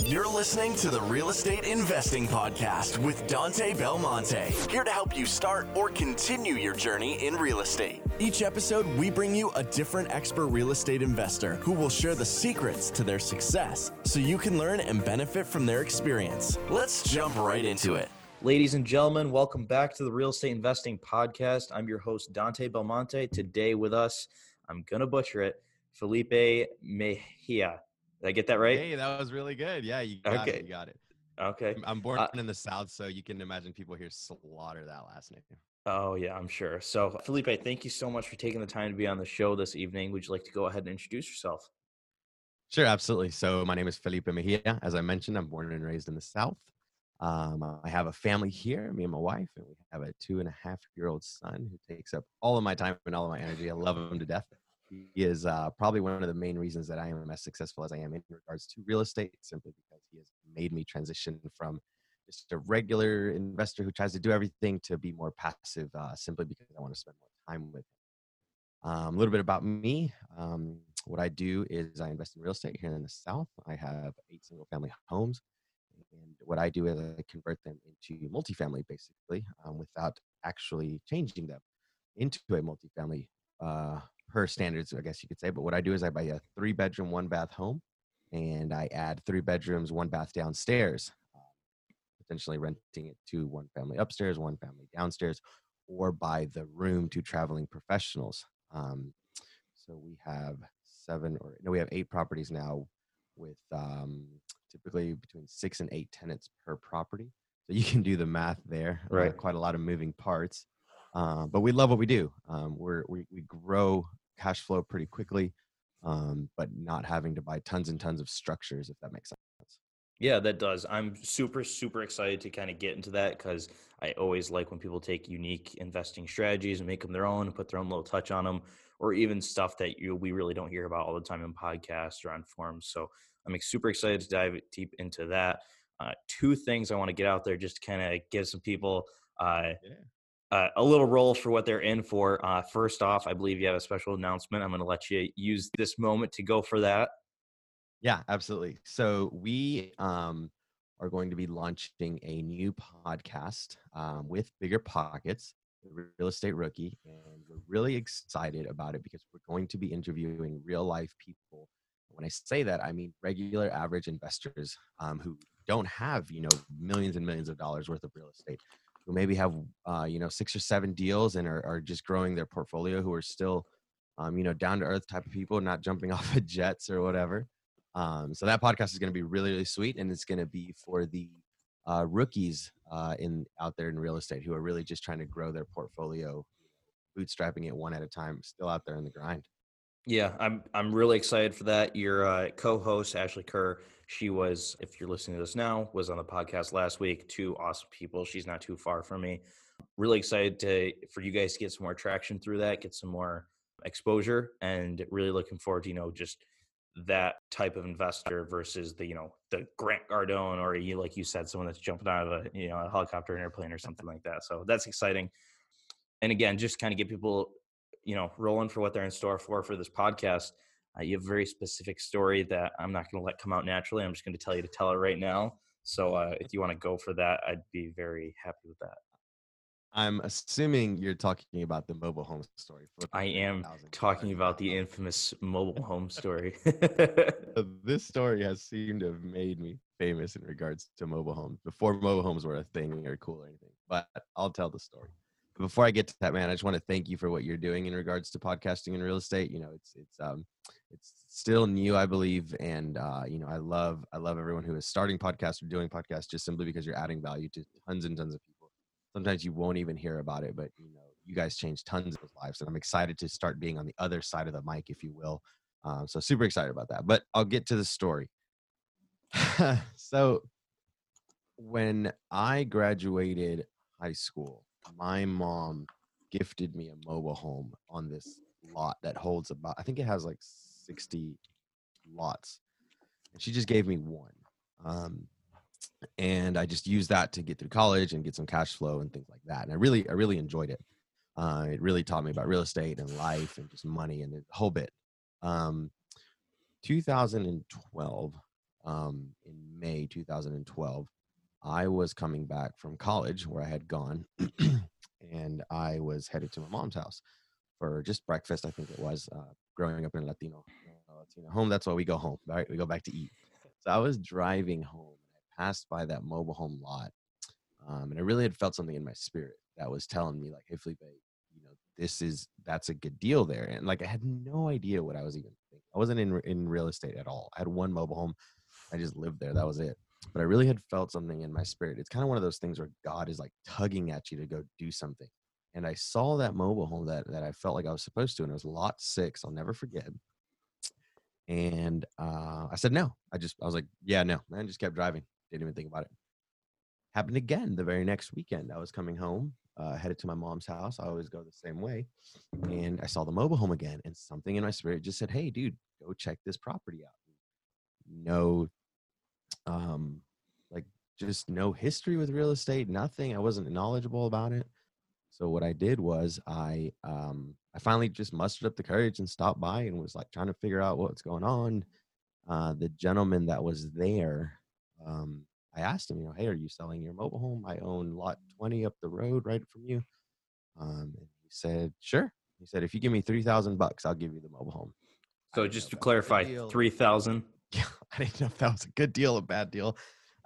You're listening to the Real Estate Investing Podcast with Dante Belmonte, here to help you start or continue your journey in real estate. Each episode, we bring you a different expert real estate investor who will share the secrets to their success so you can learn and benefit from their experience. Let's jump right into it. Ladies and gentlemen, welcome back to the Real Estate Investing Podcast. I'm your host, Dante Belmonte. Today with us, I'm going to butcher it, Felipe Mejia. Did I get that right? Hey, that was really good. Yeah, you got Okay. it. You got it. Okay. I'm- born Uh, in the South, so you can imagine people here slaughter that last name. Oh, yeah, I'm sure. So, Felipe, thank you so much for taking the time to be on the show this evening. Would you like to go ahead and introduce yourself? Sure, absolutely. So my name is Felipe Mejia. As I mentioned, I'm born and raised in the South. Um, I have a family here, me and my wife, and we have a two and a half year old son who takes up all of my time and all of my energy. I love him to death. Is uh, probably one of the main reasons that I am as successful as I am in regards to real estate, simply because he has made me transition from just a regular investor who tries to do everything to be more passive, uh, simply because I want to spend more time with him. Um, a little bit about me. Um, what I do is I invest in real estate here in the South. I have eight single family homes. And what I do is I convert them into multifamily basically um, without actually changing them into a multifamily uh, per standards, I guess you could say. But what I do is I buy a three bedroom, one bath home and I add three bedrooms, one bath downstairs, uh, potentially renting it to one family upstairs, one family downstairs, or buy the room to traveling professionals. Um, so we have seven or no, we have eight properties now with um, typically between six and eight tenants per property. So you can do the math there. uh, Right. quite a lot of moving parts. Uh, but we love what we do. Um, we're, we, we grow cash flow pretty quickly, um, but not having to buy tons and tons of structures, if that makes sense. Yeah, that does. I'm super, super excited to kind of get into that because I always like when people take unique investing strategies and make them their own and put their own little touch on them, or even stuff that you we really don't hear about all the time in podcasts or on forums. So I'm super excited to dive deep into that. Uh, two things I want to get out there just to kind of give some people uh, uh, a little role for what they're in for. Uh, first off, I believe you have a special announcement. I'm going to let you use this moment to go for that. Yeah, absolutely. So we um, are going to be launching a new podcast um, with Bigger Pockets, Real Estate Rookie, and we're really excited about it because we're going to be interviewing real life people. When I say that, I mean regular, average investors um, who don't have you know millions and millions of dollars worth of real estate, who maybe have uh, you know six or seven deals and are, are just growing their portfolio, who are still um, you know down to earth type of people, not jumping off of jets or whatever. Um, so that podcast is going to be really, really sweet, and it's going to be for the uh, rookies uh, in out there in real estate who are really just trying to grow their portfolio, bootstrapping it one at a time, still out there in the grind. Yeah, I'm I'm really excited for that. Your uh, co-host Ashley Kehr, she was, if you're listening to this now, was on the podcast last week. Two awesome people. She's not too far from me. Really excited to for you guys to get some more traction through that, get some more exposure, and really looking forward to you know just that type of investor versus the you know the Grant Cardone or you like you said someone that's jumping out of a you know a helicopter, an airplane, or something like that. So that's exciting. And again, just kind of get people you know rolling for what they're in store for for this podcast uh, you have a very specific story that i'm not going to let come out naturally i'm just going to tell you to tell it right now so uh, if you want to go for that i'd be very happy with that I'm assuming you're talking about the mobile home story. i am talking about the infamous mobile home story this story has seemed to have made me famous in regards to mobile homes before mobile homes were a thing or cool or anything. But I'll tell the story. Before I get to that, man, I just want to thank you for what you're doing in regards to podcasting and real estate. You know, it's it's um it's still new, I believe, and uh, you know, I love I love everyone who is starting podcasts or doing podcasts just simply because you're adding value to tons and tons of people. Sometimes you won't even hear about it, but you know, you guys change tons of lives, and I'm excited to start being on the other side of the mic, if you will. Um, so super excited about that. But I'll get to the story. so when I graduated high school, my mom gifted me a mobile home on this lot that holds about I think it has like 60 lots. And she just gave me one. Um, and I just used that to get through college and get some cash flow and things like that. And I really, I really enjoyed it. Uh, it really taught me about real estate and life and just money and the whole bit. Um, 2012, um, in May 2012. I was coming back from college where I had gone, and I was headed to my mom's house for just breakfast. I think it was uh, growing up in a Latino Latino home. That's why we go home, right? We go back to eat. So I was driving home. And I passed by that mobile home lot, um, and I really had felt something in my spirit that was telling me, like, "Hey, Felipe, you know, this is that's a good deal there." And like, I had no idea what I was even thinking. I wasn't in in real estate at all. I had one mobile home. I just lived there. That was it but I really had felt something in my spirit. It's kind of one of those things where God is like tugging at you to go do something. And I saw that mobile home that that I felt like I was supposed to, and it was lot six. I'll never forget. And uh, I said no. I just I was like, yeah, no, man. Just kept driving. Didn't even think about it. Happened again the very next weekend. I was coming home, uh, headed to my mom's house. I always go the same way, and I saw the mobile home again, and something in my spirit just said, "Hey, dude, go check this property out." No um like just no history with real estate nothing i wasn't knowledgeable about it. So what i did was i um i finally just mustered up the courage and stopped by and was like trying to figure out what's going on. Uh the gentleman that was there um i asked him you know hey are you selling your mobile home? I own lot 20 up the road right from you. Um and he said sure. He said if you give me 3000 bucks i'll give you the mobile home. So just to clarify, three thousand. yeah, I didn't know if that was a good deal, a bad deal.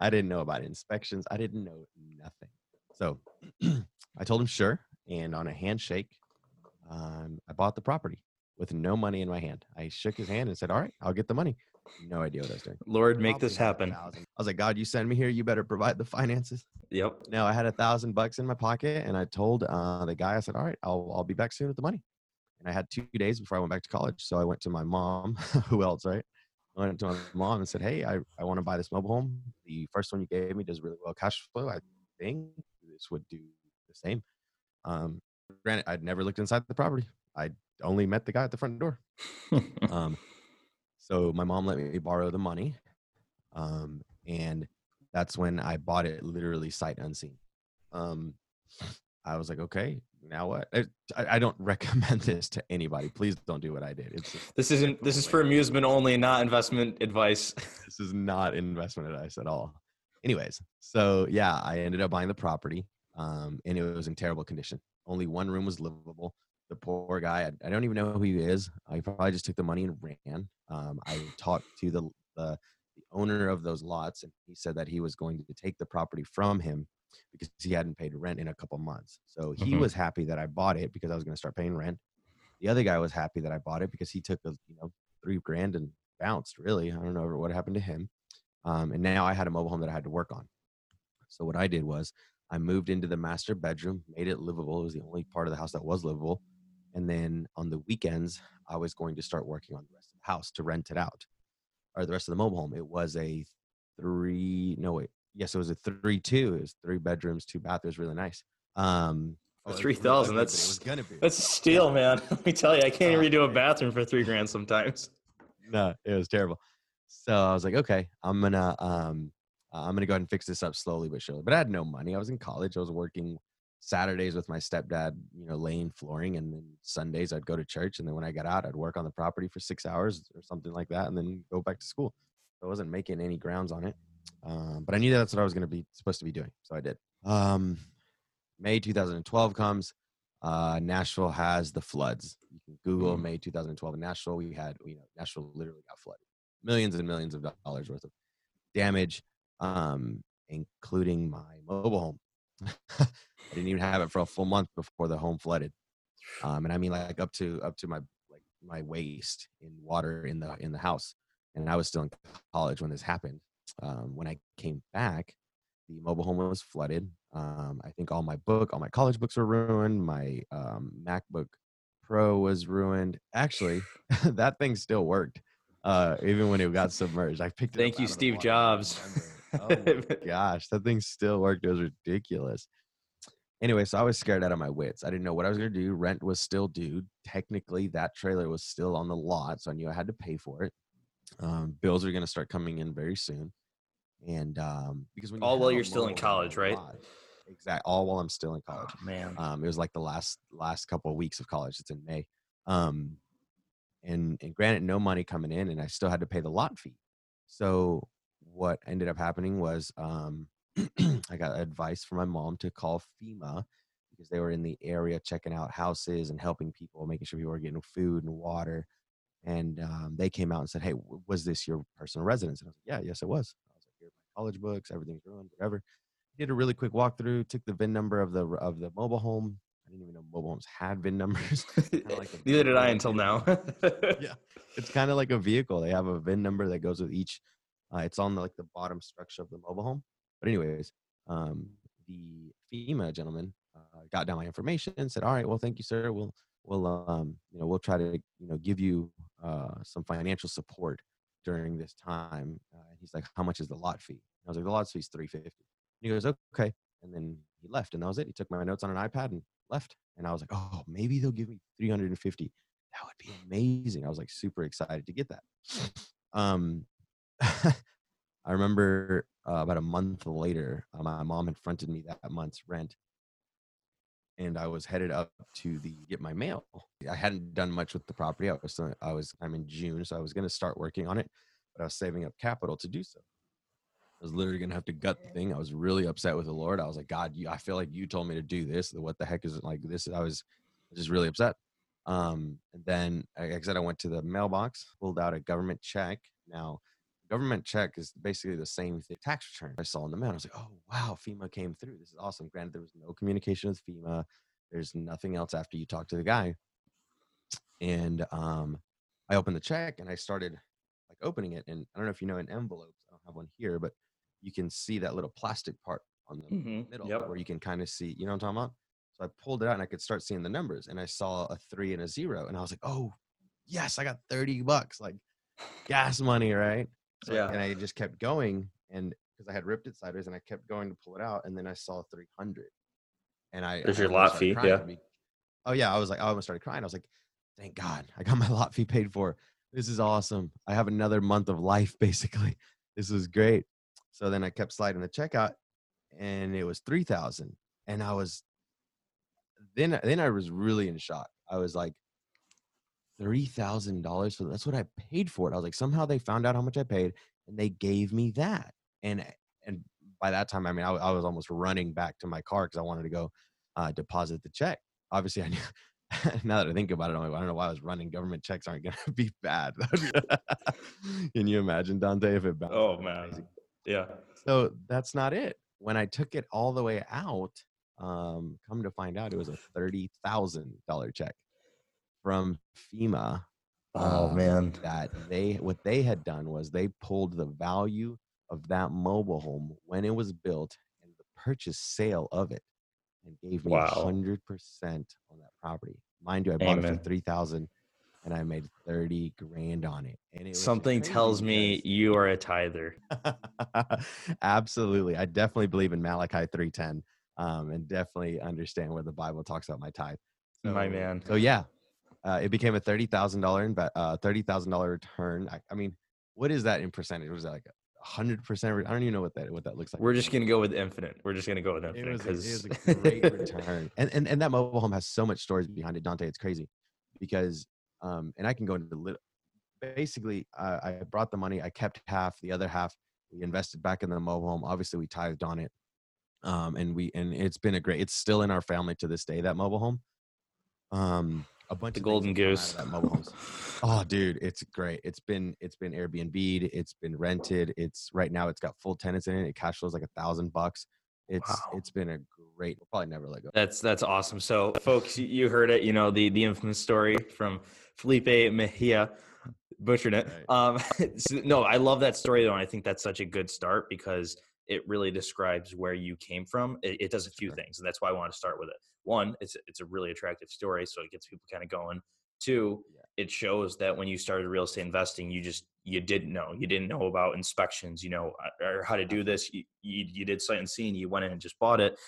I didn't know about inspections. I didn't know nothing. So I told him sure, and on a handshake, um, I bought the property with no money in my hand. I shook his hand and said, "All right, I'll get the money." No idea what I was doing. Lord, make this happen. I was like, "God, you send me here. You better provide the finances." Yep. No, I had a thousand bucks in my pocket, and I told uh, the guy, I said, "All right, I'll I'll be back soon with the money." And I had two days before I went back to college, so I went to my mom. Who else, right? I went to my mom and said, "Hey, I, I want to buy this mobile home. The first one you gave me does really well cash flow. I think this would do the same." Um, granted, I'd never looked inside the property. I only met the guy at the front door. Um, so my mom let me borrow the money, um, and that's when I bought it literally sight unseen. Um, I was like, okay, now what? I, I don't recommend this to anybody. Please don't do what I did. It's just, this isn't. This is for amusement only, not investment advice. this is not investment advice at all. Anyways, so yeah, I ended up buying the property, um, and it was in terrible condition. Only one room was livable. The poor guy, I, I don't even know who he is. I probably just took the money and ran. Um, I talked to the, the the owner of those lots, and he said that he was going to take the property from him because he hadn't paid rent in a couple months. So he Mhm. was happy that I bought it because I was going to start paying rent. The other guy was happy that I bought it because he took a you know three grand and bounced. Really, I don't know what happened to him. Um, and now I had a mobile home that I had to work on. So what I did was I moved into the master bedroom, made it livable. It was the only part of the house that was livable. And then on the weekends, I was going to start working on the rest of the house to rent it out, or the rest of the mobile home. It was a three. No wait, yes, it was a three-two. It was three bedrooms, two bathrooms, really nice. Um, For oh, it was 3,000, ugly, but that's- it was gonna be. That's a steal, man. Let me tell you, I can't Oh, redo a bathroom for three grand sometimes. no, it was terrible. So I was like, okay, I'm gonna um uh, I'm gonna go ahead and fix this up slowly but surely. But I had no money. I was in college. I was working Saturdays with my stepdad, you know, laying flooring, and then Sundays I'd go to church, and then when I got out, I'd work on the property for six hours or something like that, and then go back to school. I wasn't making any grounds on it, um, but I knew that that's what I was gonna be supposed to be doing, so I did. Um, May 2012 comes. Uh, Nashville has the floods. You can Google Mm. May 2012 in Nashville. We had, you know, Nashville literally got flooded, millions and millions of dollars worth of damage, um, including my mobile home. I didn't even have it for a full month before the home flooded, um, and I mean like up to up to my like my waist in water in the in the house, and I was still in college when this happened. Um, when I came back, the mobile home was flooded. Um, I think all my book, all my college books were ruined. My um, MacBook Pro was ruined. Actually, that thing still worked, uh, even when it got submerged. I picked it. Thank you, out of the Steve Jobs. Oh my gosh, that thing still worked. It was ridiculous. Anyway, so I was scared out of my wits. I didn't know what I was going to do. Rent was still due. Technically, that trailer was still on the lot, so I knew I had to pay for it. Um, bills are going to start coming in very soon, and um, because when you All while you're still in mobile home on college, right? Exactly. All while I'm still in college. Oh, man. Um, it was like the last last couple of weeks of college. It's in May. Um, and and granted, no money coming in, and I still had to pay the lot fee. So what ended up happening was um, I got advice from my mom to call FEMA because they were in the area checking out houses and helping people, making sure people were getting food and water. And um, they came out and said, "Hey, was this your personal residence?" And I was like, "Yeah, yes, it was." I was like, "Here, my college books, everything's ruined, whatever." Did a really quick walkthrough, took the VIN number of the of the mobile home. I didn't even know mobile homes had VIN numbers. like Neither did I until now. yeah, it's kind of like a vehicle. They have a VIN number that goes with each. Uh, it's on the, like the bottom structure of the mobile home. But anyways, um, the FEMA gentleman uh, got down my information and said, "All right, well, thank you, sir. We'll we'll um, you know we'll try to you know give you uh, some financial support during this time." Uh, he's like, "How much is the lot fee?" I was like, "The lot fee is three fifty. He goes, "Okay," and then he left, and that was it. He took my notes on an iPad and left. And I was like, "Oh, maybe they'll give me three hundred and fifty. That would be amazing." I was like super excited to get that. Um, I remember uh, about a month later, uh, my mom had fronted me that month's rent, and I was headed up to the get my mail. I hadn't done much with the property. I was still, I was I'm in June, so I was going to start working on it, but I was saving up capital to do so. I was literally going to have to gut the thing. I was really upset with the Lord. I was like, God, you, I feel like you told me to do this. What the heck is it like this? I was just really upset. Um, and then, like I said, I went to the mailbox, pulled out a government check. Now, government check is basically the same thing. Tax return I saw in the mail. I was like, oh wow, FEMA came through. This is awesome. Granted, there was no communication with FEMA. There's nothing else after you talk to the guy. And um, I opened the check and I started like opening it. And I don't know if you know an envelope. I don't have one here, but you can see that little plastic part on the mm-hmm. middle yep. where you can kind of see. You know what I'm talking about? So I pulled it out and I could start seeing the numbers. And I saw a three and a zero, and I was like, oh yes, I got 30 bucks, like gas money, right? So, yeah. And I just kept going, and because I had ripped it sideways, and I kept going to pull it out, and then I saw 300, and I. There's your lot fee, yeah. oh yeah, I was like, I almost started crying. I was like, thank God, I got my lot fee paid for. This is awesome. I have another month of life, basically. This is great. So then I kept sliding the checkout, and it was three thousand, and I was. Then, then I was really in shock. I was like, three thousand dollars for that's what I paid for it. I was like, somehow they found out how much I paid and they gave me that. And and by that time, I mean, I, I was almost running back to my car because I wanted to go uh, deposit the check. Obviously, I knew. now that I think about it, I'm like, I don't know why I was running. Government checks aren't going to be bad. Can you imagine Dante if it? Oh man, crazy. yeah. So that's not it. When I took it all the way out, um, come to find out, it was a thirty thousand dollar check from FEMA. Oh um, man, that they what they had done was they pulled the value of that mobile home when it was built and the purchase sale of it, and gave me hundred wow. percent on that property. Mind you, I bought Amen. it for three thousand, and I made thirty grand on it. And it something tells me you are a tither. Absolutely, I definitely believe in Malachi three ten, um, and definitely understand where the Bible talks about my tithe. So, my man. So yeah, uh, it became a thirty thousand dollar uh, thirty thousand dollar return. I, I, mean, what is that in percentage? Was that like hundred percent? I don't even know what that what that looks like. We're just gonna go with infinite. We're just gonna go with infinite. It was, a, it was a great return, and, and and that mobile home has so much stories behind it, Dante. It's crazy because um, and I can go into the little. Basically, uh, I brought the money. I kept half. The other half we invested back in the mobile home. Obviously, we tithed on it, um, and we and it's been a great. It's still in our family to this day. That mobile home. Um, a bunch the of golden goose. oh, dude, it's great. It's been it's been Airbnb'd. It's been rented. It's right now. It's got full tenants in it. It cash flows like a thousand bucks. It's wow. it's been a great. We'll probably never let go. That's that's awesome. So, folks, you heard it. You know the the infamous story from Felipe Mejia. Butchered it. Right. Um, so, no, I love that story though. And I think that's such a good start because it really describes where you came from. It, it does a few sure. things, and that's why I want to start with it. One, it's it's a really attractive story, so it gets people kind of going. Two, it shows that when you started real estate investing, you just you didn't know, you didn't know about inspections, you know, uh, or how to do this. You you, you did sight unseen, you went in and just bought it.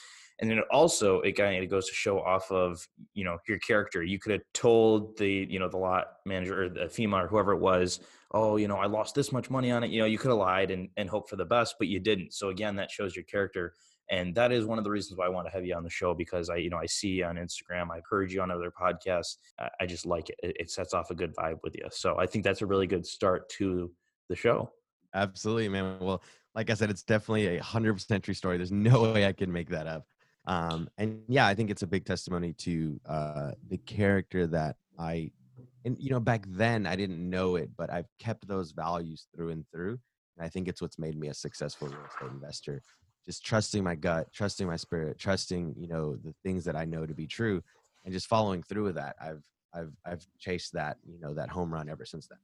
And then it also it kind of goes to show off of you know your character. You could have told the you know the lot manager or the FEMA or whoever it was, oh, you know, I lost this much money on it. You know, you could have lied and, and hope for the best, but you didn't. So again, that shows your character. And that is one of the reasons why I want to have you on the show because I, you know, I see on Instagram, I've heard you on other podcasts. I just like it. It sets off a good vibe with you. So I think that's a really good start to the show. Absolutely, man. Well, like I said, it's definitely a hundred percent true story. There's no way I can make that up. Um, and yeah, I think it's a big testimony to uh, the character that I, and you know, back then I didn't know it, but I've kept those values through and through. And I think it's what's made me a successful real estate investor. Just trusting my gut, trusting my spirit, trusting you know the things that I know to be true, and just following through with that. I've I've I've chased that you know that home run ever since then.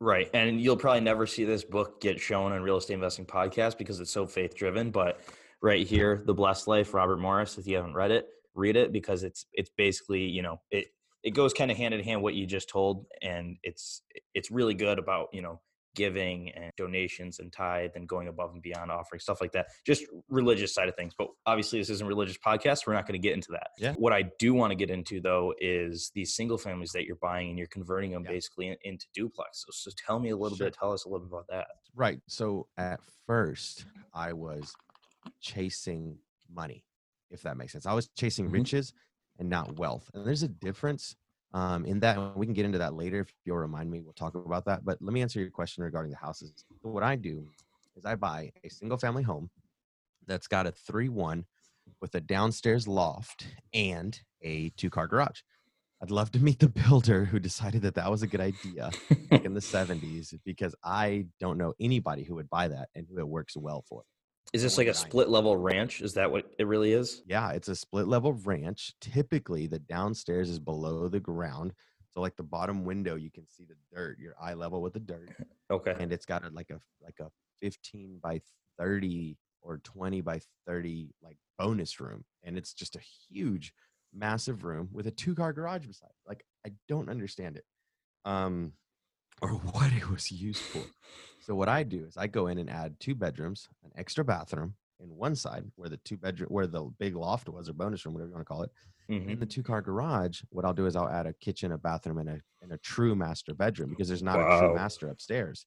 Right. And you'll probably never see this book get shown on real estate investing podcast because it's so faith driven. But right here, The Blessed Life, Robert Morris, if you haven't read it, read it because it's it's basically, you know, it it goes kind of hand in hand what you just told. And it's it's really good about, you know, giving and donations and tithe and going above and beyond offering stuff like that just religious side of things but obviously this isn't a religious podcast we're not going to get into that yeah. what i do want to get into though is these single families that you're buying and you're converting them yeah. basically into duplex so, so, tell me a little sure. bit tell us a little bit about that right so at first i was chasing money if that makes sense i was chasing mm-hmm. riches and not wealth and there's a difference um, in that we can get into that later if you'll remind me we'll talk about that but let me answer your question regarding the houses. What i do is i buy a single family home that's got a 3-1 with a downstairs loft and a two car garage. I'd love to meet the builder who decided that that was a good idea in the 70s because i don't know anybody who would buy that and who it works well for is this like a split level ranch? Is that what it really is? Yeah, it's a split level ranch. Typically, the downstairs is below the ground. So, like the bottom window, you can see the dirt, your eye level with the dirt. Okay. And it's got a, like a like a 15 by 30 or 20 by 30 like bonus room, and it's just a huge, massive room with a two car garage beside. It. Like I don't understand it, um, or what it was used for. So what I do is I go in and add two bedrooms, an extra bathroom in one side where the two bedroom where the big loft was or bonus room, whatever you want to call it. Mm-hmm. In the two car garage, what I'll do is I'll add a kitchen, a bathroom, and a and a true master bedroom because there's not wow. a true master upstairs.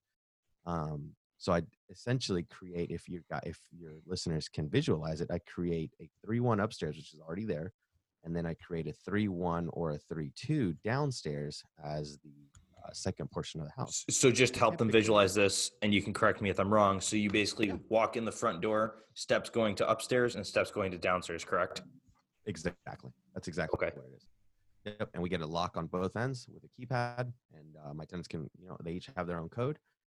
Um, so I essentially create if you got if your listeners can visualize it, I create a three one upstairs, which is already there, and then I create a three one or a three two downstairs as the uh, second portion of the house. So just help them visualize this, and you can correct me if I'm wrong. So you basically yeah. walk in the front door, steps going to upstairs, and steps going to downstairs. Correct? Exactly. That's exactly okay. what it is. Yep. And we get a lock on both ends with a keypad, and uh, my tenants can, you know, they each have their own code,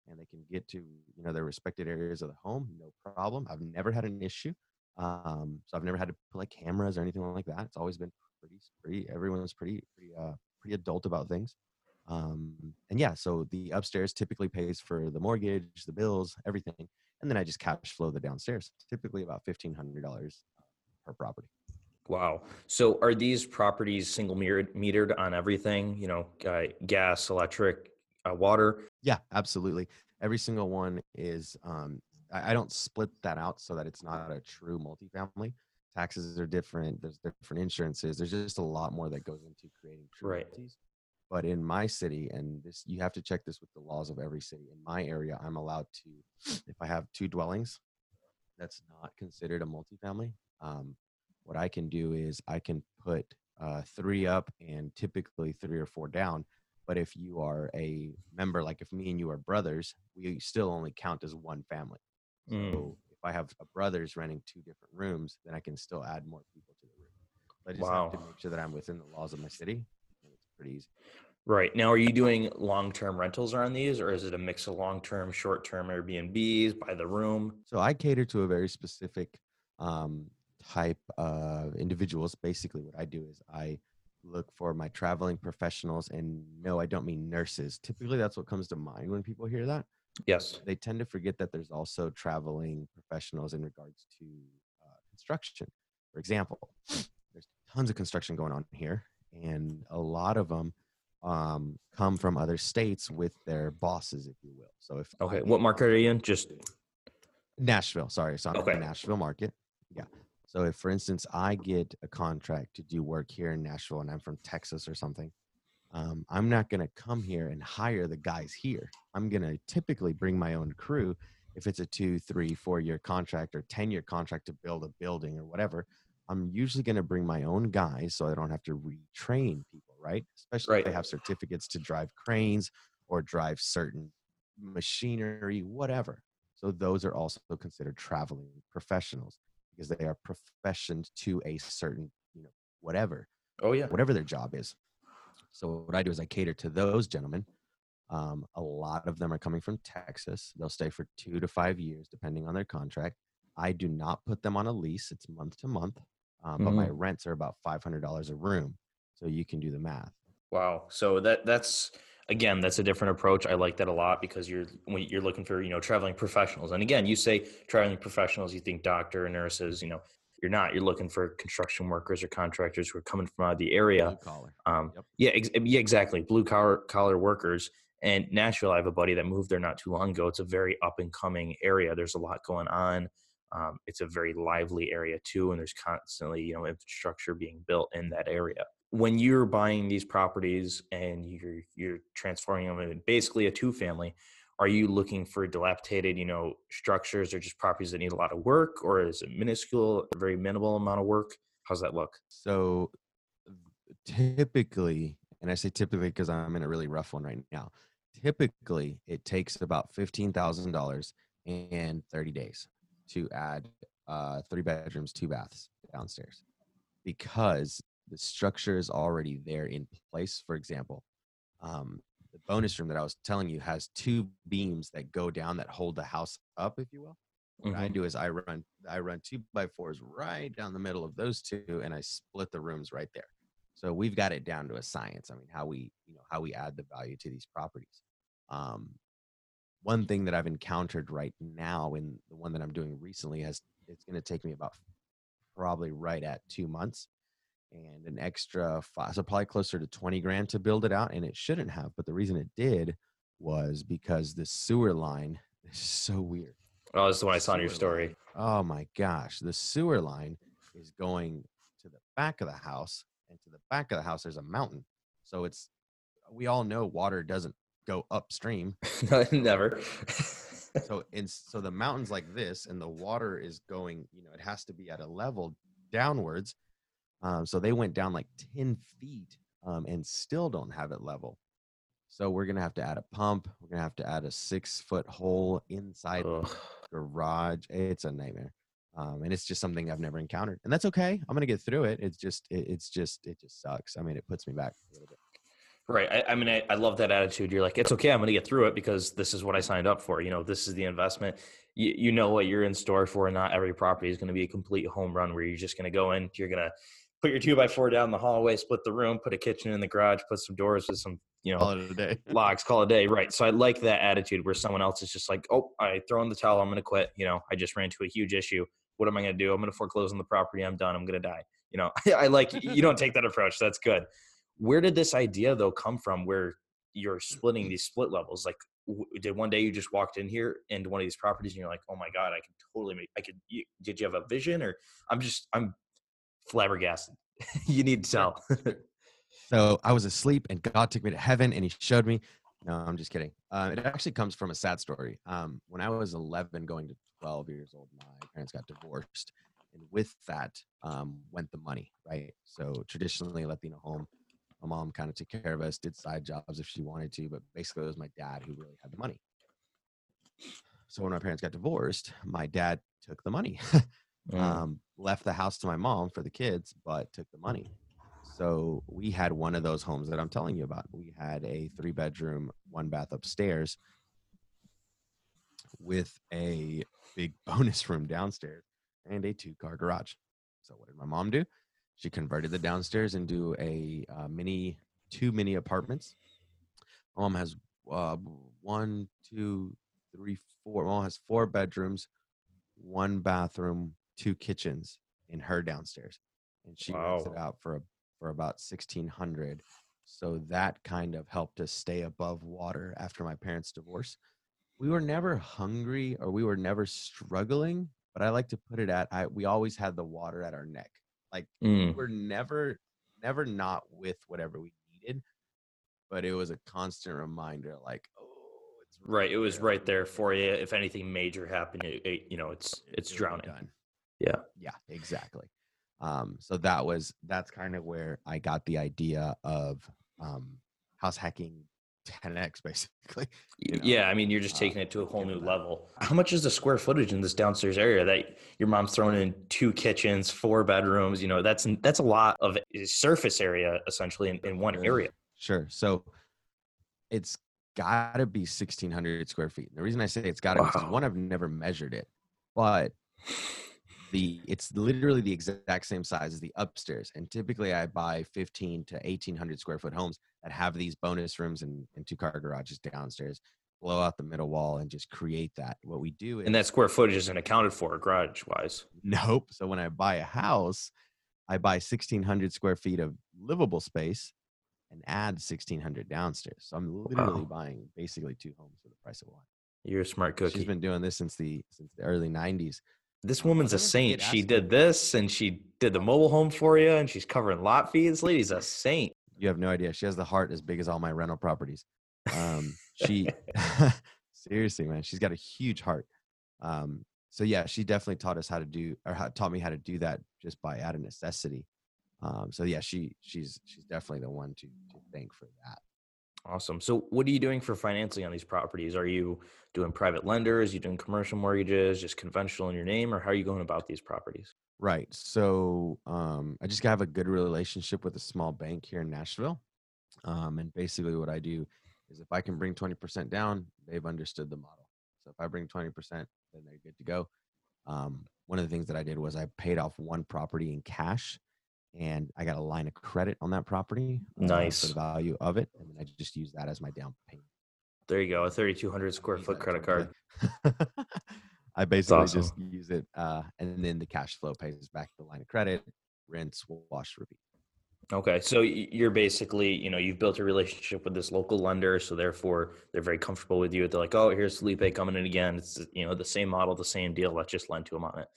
and they can get to, you know, their respected areas of the home, no problem. I've never had an issue. Um, so I've never had to put like cameras or anything like that. It's always been pretty, pretty. Everyone's pretty, pretty, uh, pretty adult about things. Um, and yeah, so the upstairs typically pays for the mortgage, the bills, everything, and then I just cash flow the downstairs. Typically about fifteen hundred dollars per property. Wow. So are these properties single metered on everything? You know, uh, gas, electric, uh, water. Yeah, absolutely. Every single one is. Um, I, I don't split that out so that it's not a true multifamily taxes are different. There's different insurances. There's just a lot more that goes into creating true right. But in my city, and this you have to check this with the laws of every city. In my area, I'm allowed to, if I have two dwellings, that's not considered a multifamily. Um, what I can do is I can put uh, three up and typically three or four down. But if you are a member, like if me and you are brothers, we still only count as one family. Mm. So if I have a brothers renting two different rooms, then I can still add more people to the room. I just wow. have to make sure that I'm within the laws of my city. And it's pretty easy. Right. Now, are you doing long term rentals on these, or is it a mix of long term, short term Airbnbs by the room? So I cater to a very specific um, type of individuals. Basically, what I do is I look for my traveling professionals, and no, I don't mean nurses. Typically, that's what comes to mind when people hear that. Yes. They tend to forget that there's also traveling professionals in regards to uh, construction. For example, there's tons of construction going on here, and a lot of them um, come from other states with their bosses, if you will. So if okay, what market are you in? Just Nashville. Sorry, so I'm okay. in the Nashville market. Yeah. So if, for instance, I get a contract to do work here in Nashville, and I'm from Texas or something, um, I'm not going to come here and hire the guys here. I'm going to typically bring my own crew. If it's a two, three, four year contract or 10 year contract to build a building or whatever, I'm usually going to bring my own guys so I don't have to retrain people right? Especially right. if they have certificates to drive cranes or drive certain machinery, whatever. So those are also considered traveling professionals because they are professioned to a certain, you know, whatever, Oh yeah. whatever their job is. So what I do is I cater to those gentlemen. Um, a lot of them are coming from Texas. They'll stay for two to five years, depending on their contract. I do not put them on a lease; it's month to month. Um, But my rents are about five hundred dollars a room, so you can do the math. Wow. So that that's again that's a different approach. I like that a lot because you're when you're looking for you know traveling professionals. And again, you say traveling professionals, you think doctor, nurses. You know, you're not. You're looking for construction workers or contractors who are coming from out of the area. Blue collar. Um, Yep. Yeah, ex- yeah, exactly. Blue collar collar workers. And Nashville, I have a buddy that moved there not too long ago. It's a very up and coming area. There's a lot going on. Um, it's a very lively area too, and there's constantly you know infrastructure being built in that area. When you're buying these properties and you're you're transforming them into basically a two family, are you looking for dilapidated you know structures or just properties that need a lot of work, or is it minuscule, a very minimal amount of work? How's that look? So typically, and I say typically because I'm in a really rough one right now. Typically, it takes about fifteen thousand dollars and thirty days to add uh, three bedrooms, two baths downstairs, because the structure is already there in place. For example, um, the bonus room that I was telling you has two beams that go down that hold the house up, if you will. What I Mhm. do is I run I run two by fours right down the middle of those two, and I split the rooms right there. So we've got it down to a science. I mean, how we you know how we add the value to these properties. Um, one thing that I've encountered right now, in the one that I'm doing recently, has it's going to take me about probably right at two months and an extra five, so probably closer to 20 grand to build it out. And it shouldn't have, but the reason it did was because the sewer line is so weird. Oh, this is the one I saw in your story. line. Oh my gosh, the sewer line is going to the back of the house, and to the back of the house there's a mountain. So it's we all know water doesn't go upstream. Never. So in so the mountain's like this, and the water is going. You know, it has to be at a level downwards. Um, so they went down like ten feet, um, and still don't have it level. So we're gonna have to add a pump. We're gonna have to add a six foot hole inside Ugh. garage. It's a nightmare. Um, and it's just something I've never encountered, and that's okay. I'm gonna get through it. It's just, it, it's just, it just sucks. I mean, it puts me back a little bit. Right. I, I mean, I, I love that attitude. You're like, it's okay. I'm going to get through it because this is what I signed up for. You know, this is the investment. You, you know what you're in store for. And not every property is going to be a complete home run where you're just going to go in, you're going to put your two by four down the hallway, split the room, put a kitchen in the garage, put some doors with some, you know, Call it a day. locks, call it a day. Right. So I like that attitude where someone else is just like, oh, I throw in the towel. I'm going to quit. You know, I just ran into a huge issue. What am I going to do? I'm going to foreclose on the property. I'm done. I'm going to die. You know, I like, you don't take that approach. That's good. Where did this idea though come from where you're splitting these split levels? Like, w- did one day you just walked in here into one of these properties and you're like, oh my God, I can totally make, I could, you, did you have a vision or I'm just, I'm flabbergasted. you need to tell. So I was asleep, and God took me to heaven, and He showed me. No, I'm just kidding. Uh, it actually comes from a sad story. Um, when I was 11, going to 12 years old, my parents got divorced, and with that um, went the money. Right. So traditionally, Latino home, my mom kind of took care of us, did side jobs if she wanted to, but basically it was my dad who really had the money. So when my parents got divorced, my dad took the money. Mm. um, left the house to my mom for the kids, but took the money. So we had one of those homes that I'm telling you about. We had a three bedroom, one bath upstairs with a big bonus room downstairs and a two car garage. So what did my mom do? She converted the downstairs into a uh, mini, two mini apartments. My mom has uh, one, two, three, four. My mom has four bedrooms, one bathroom, two kitchens in her downstairs, and she rents it out for a, for about sixteen hundred. So that kind of helped us stay above water after my parents' divorce. We were never hungry or we were never struggling, but I like to put it at I, we always had the water at our neck. Like Mm. we're never never not with whatever we needed, but it was a constant reminder like, oh, it's Right. It was there, right there for you. If anything major happened, it, it- you know, it's it's it drowning. done. Yeah. Yeah, exactly. Um, so that was that's kind of where I got the idea of um, house hacking 10x basically. You know, Yeah, I mean, you're just uh, taking it to a whole new level. How much is the square footage in this downstairs area that your mom's throwing in two kitchens, four bedrooms? You know, that's that's a lot of surface area essentially in, in one area. Sure. So it's got to be 1600 square feet. The reason I say it's got to be one, I've never measured it, but the it's literally the exact same size as the upstairs. And typically, I buy 15 to 1800 square foot homes that have these bonus rooms and, and two car garages downstairs. Blow out the middle wall and just create that. What we do is And that square footage isn't accounted for garage wise. Nope. So when I buy a house, I buy 1600 square feet of livable space and add 1600 downstairs. So I'm literally Wow. buying basically two homes for the price of one. You're a smart cookie. She's been doing this since the since the early 90s. This woman's a saint. She did this and she did the mobile home for you and she's covering lot fees. This lady's a saint. You have no idea. She has the heart as big as all my rental properties. Um, she seriously, man, she's got a huge heart. Um, so yeah, she definitely taught us how to do or how, taught me how to do that just by out of necessity. Um, so yeah, she she's she's definitely the one to to thank for that. Awesome. So, what are you doing for financing on these properties? Are you doing private lenders? you doing commercial mortgages, just conventional in your name, or how are you going about these properties? Right. So um, I just have a good relationship with a small bank here in Nashville. Um, and basically, what I do is if I can bring 20% down, they've understood the model. So if I bring 20%, then they're good to go. Um, one of the things that I did was I paid off one property in cash and I got a line of credit on that property uh, Nice. the value of it. And then I just use that as my down payment. There you go, a 3,200 square foot credit card. I basically awesome. just use it, uh, and then the cash flow pays back the line of credit, rinse, wash, repeat. Okay, so you're basically, you know, you've built a relationship with this local lender, so therefore they're very comfortable with you. They're like, oh, here's Felipe coming in again. It's you know the same model, the same deal. Let's just lend to him on it.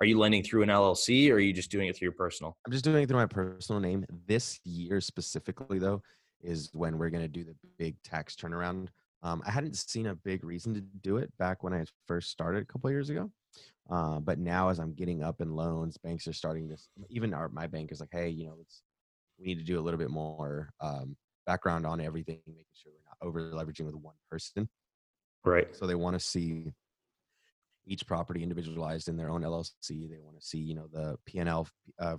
Are you lending through an LLC, or are you just doing it through your personal? I'm just doing it through my personal name. This year specifically, though, is when we're going to do the big tax turnaround. Um, I hadn't seen a big reason to do it back when I first started a couple of years ago. Uh, but now, as I'm getting up in loans, banks are starting this. Even our my bank is like, hey, you know, let's we need to do a little bit more um, background on everything, making sure we're not over leveraging with one person. Right. So they want to see each property individualized in their own LLC. They want to see, you know, the P&L uh,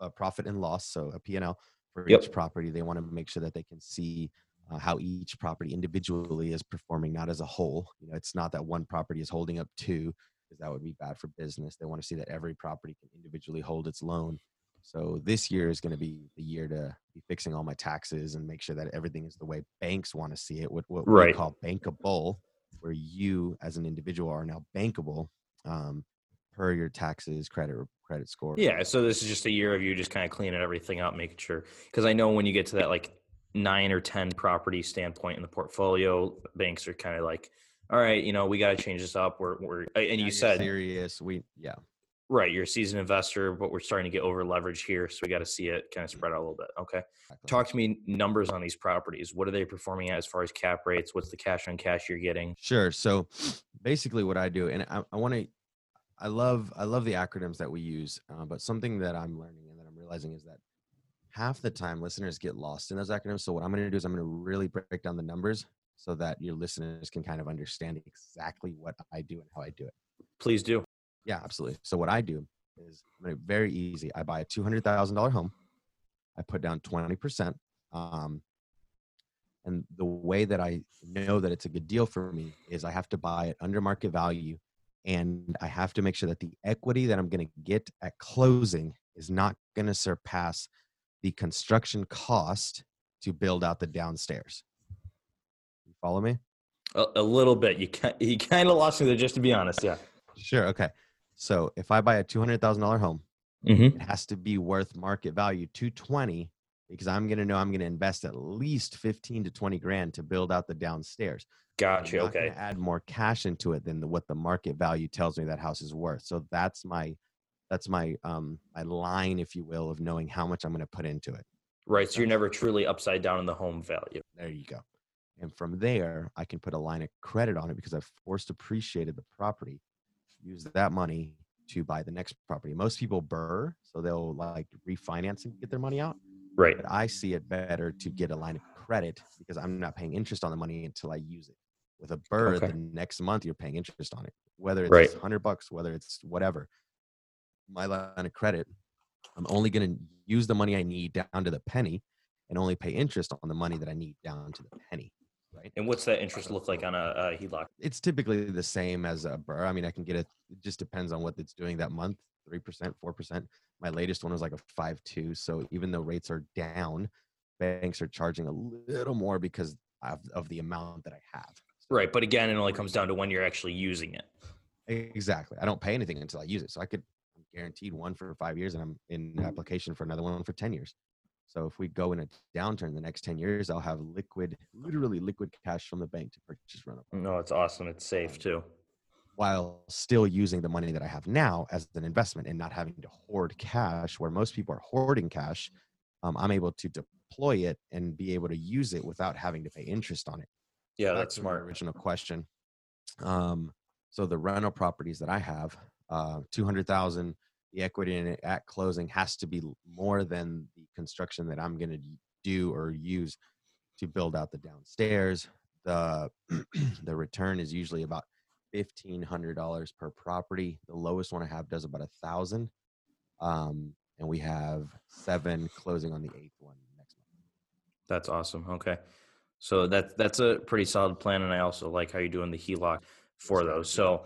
uh, profit and loss, so a P&L for Yep. each property. They want to make sure that they can see uh, how each property individually is performing, not as a whole. You know, it's not that one property is holding up two, because that would be bad for business. They want to see that every property can individually hold its loan. So this year is going to be the year to be fixing all my taxes and make sure that everything is the way banks want to see it. What what we Right. call bankable, where you as an individual are now bankable um, per your taxes, credit credit score. Yeah, so this is just a year of you just kind of cleaning everything up, making sure. Because I know when you get to that like nine or ten property standpoint in the portfolio, banks are kind of like, all right, you know, we got to change this up. We're we're and Now you said serious. We yeah. Right, you're a seasoned investor, but we're starting to get over leverage here, so we got to see it kind of spread out a little bit. Okay, talk to me numbers on these properties. What are they performing at as far as cap rates? What's the cash on cash you're getting? Sure. So basically what I do, and I, I want to, I love, I love the acronyms that we use, uh, but something that I'm learning and that I'm realizing is that half the time listeners get lost in those acronyms. So what I'm going to do is I'm going to really break down the numbers so that your listeners can kind of understand exactly what I do and how I do it. Please do. Yeah, absolutely. So what I do is very easy. I buy a two hundred thousand dollar home. I put down twenty percent. Um, and the way that I know that it's a good deal for me is I have to buy it under market value, and I have to make sure that the equity that I'm going to get at closing is not going to surpass the construction cost to build out the downstairs. You follow me? A, a little bit. You you kind of lost me there, just to be honest. Yeah. Sure. Okay. So if I buy a two hundred thousand dollar home. Mm-hmm. it has to be worth market value 220 because i'm going to know i'm going to invest at least 15 to 20 grand to build out the downstairs I'm Gotcha. Okay. add more cash into it than the, what the market value tells me that house is worth so that's my that's my um my line if you will of knowing how much i'm going to put into it Right. So you're never truly upside down in the home value. there you go and from there i can put a line of credit on it because i've forced appreciated the property use that money to buy the next property most people BRRRR so they'll like refinance and get their money out Right. But I see it better to get a line of credit because I'm not paying interest on the money until I use it. With a BRRRR, Okay. the next month you're paying interest on it, whether it's Right. hundred bucks, whether it's whatever. My line of credit, I'm only going to use the money I need down to the penny, and only pay interest on the money that I need down to the penny. Right. And what's that interest look like on a, a HELOC? It's typically the same as a BRRRR. I mean, I can get it. It just depends on what it's doing that month. Three percent, four percent. My latest one was like a five two. So even though rates are down, banks are charging a little more because of, of the amount that I have. Right. But again, it only comes down to when you're actually using it. Exactly. I don't pay anything until I use it. So I could I'm guaranteed one for five years, and I'm in mm-hmm. application for another one for ten years. So if we go in a downturn the next ten years, I'll have liquid, literally liquid cash from the bank to purchase rental. No, it's awesome. It's safe too. while still using the money that I have now as an investment and not having to hoard cash, where most people are hoarding cash, um, I'm able to deploy it and be able to use it without having to pay interest on it. Yeah, that's the smart. Original question. Um, so the rental properties that I have, uh, two hundred thousand, the equity in it at closing has to be more than the construction that I'm going to do or use to build out the downstairs. The the return is usually about fifteen hundred dollars per property. The lowest one I have does about a thousand, um, and we have seven closing on the eighth one next month. That's awesome. Okay. So that's that's a pretty solid plan, and I also like how you're doing the HELOC for those. So,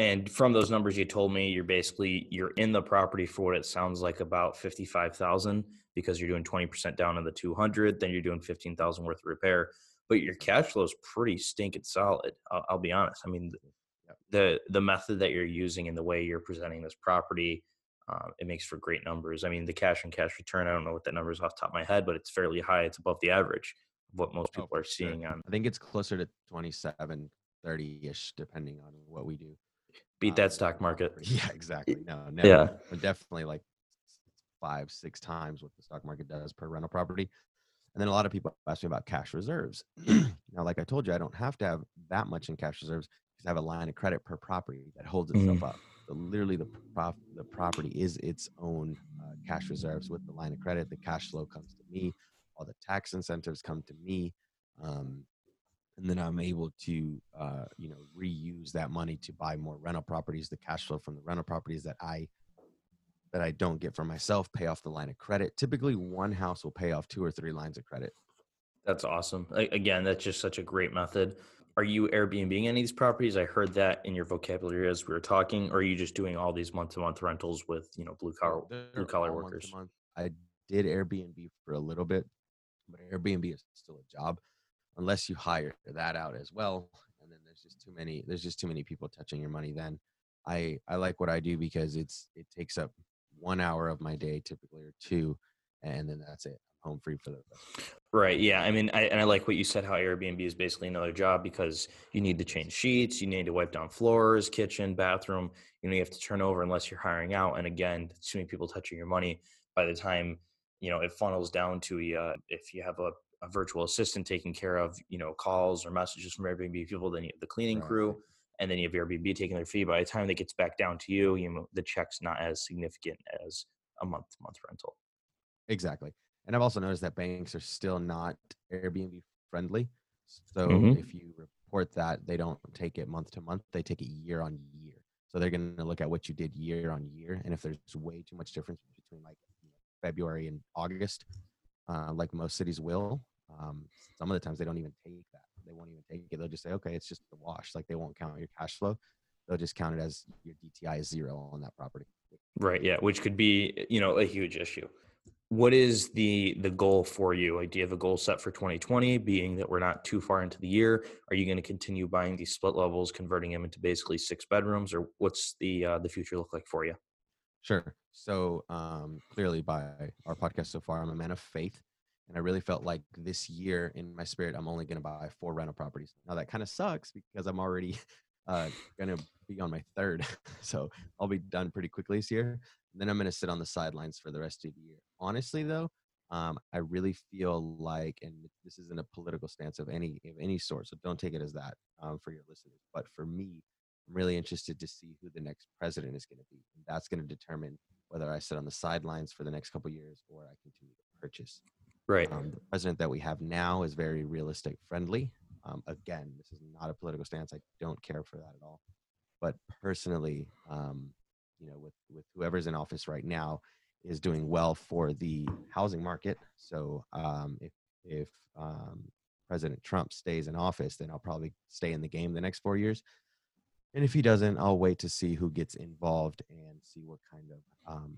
and from those numbers you told me, you're basically you're in the property for what it sounds like about fifty five thousand because you're doing twenty percent down on the two hundred, then you're doing fifteen thousand worth of repair. But your cash flow is pretty stinking solid. I'll, I'll be honest. I mean, the the method that you're using and the way you're presenting this property, um, it makes for great numbers. I mean, the cash on cash return. I don't know what that number is off the top of my head, but it's fairly high. It's above the average of what most Oh, people are for sure. seeing on. I think it's closer to 27, 30 ish, depending on what we do. Beat Um, that stock market. Yeah, exactly. No, never. Yeah. But definitely like five, six times what the stock market does per rental property. And then a lot of people ask me about cash reserves. now, like I told you, I don't have to have that much in cash reserves because I have a line of credit per property that holds itself Mhm. up. So literally, the prof- the property is its own uh, cash reserves. With the line of credit, the cash flow comes to me. All the tax incentives come to me. Um, and then I'm able to, uh, you know, reuse that money to buy more rental properties. The cash flow from the rental properties that I that I don't get for myself pay off the line of credit. Typically, one house will pay off two or three lines of credit. That's awesome. Again, that's just such a great method. Are you Airbnbing any of these properties? I heard that in your vocabulary as we were talking. Or are you just doing all these month to month rentals with you know blue collar blue collar all month to workers? I did Airbnb for a little bit, but Airbnb is still a job unless you hire that out as well. And then there's just too many. There's just too many people touching your money. Then I I like what I do because it's it takes up one hour of my day typically or two, and then that's it. I'm home free for the rest. Right. Yeah. I mean, I, and I like what you said. How Airbnb is basically another job because you need to change sheets, you need to wipe down floors, kitchen, bathroom. You know, you have to turn over unless you're hiring out. And again, too many people touching your money. By the time you know it funnels down to uh, if you have a, a virtual assistant taking care of you know calls or messages from Airbnb people, then you have the cleaning Right. crew, and then you have Airbnb taking their fee. By the time that gets back down to you, you know the check's not as significant as a month to month rental. Exactly. And I've also noticed that banks are still not Airbnb friendly. So Mhm. if you report that, they don't take it month to month, they take it year on year. So they're going to look at what you did year on year. And if there's way too much difference between like February and August, uh, like most cities will, um, some of the times they don't even take that. They won't even take it. They'll just say, okay, it's just the wash. Like they won't count your cash flow. They'll just count it as your DTI is zero on that property. Right. Yeah. Which could be, you know, a huge issue. What is the the goal for you? Like, do you have a goal set for 2020? Being that we're not too far into the year, are you going to continue buying these split levels, converting them into basically six bedrooms, or what's the uh, the future look like for you? Sure. So um, clearly, by our podcast so far, I'm a man of faith, and I really felt like this year, in my spirit, I'm only going to buy four rental properties. Now that kind of sucks because I'm already uh, going to be on my third, so I'll be done pretty quickly this year. And then I'm going to sit on the sidelines for the rest of the year. Honestly, though, um, I really feel like, and this isn't a political stance of any of any sort, so don't take it as that um, for your listeners. But for me, I'm really interested to see who the next president is going to be, and that's going to determine whether I sit on the sidelines for the next couple years or I continue to purchase. Right. Um, the president that we have now is very real estate friendly. Um, again, this is not a political stance. I don't care for that at all. But personally, um, you know, with with whoever's in office right now, is doing well for the housing market. So um, if if um, President Trump stays in office, then I'll probably stay in the game the next four years. And if he doesn't, I'll wait to see who gets involved and see what kind of um,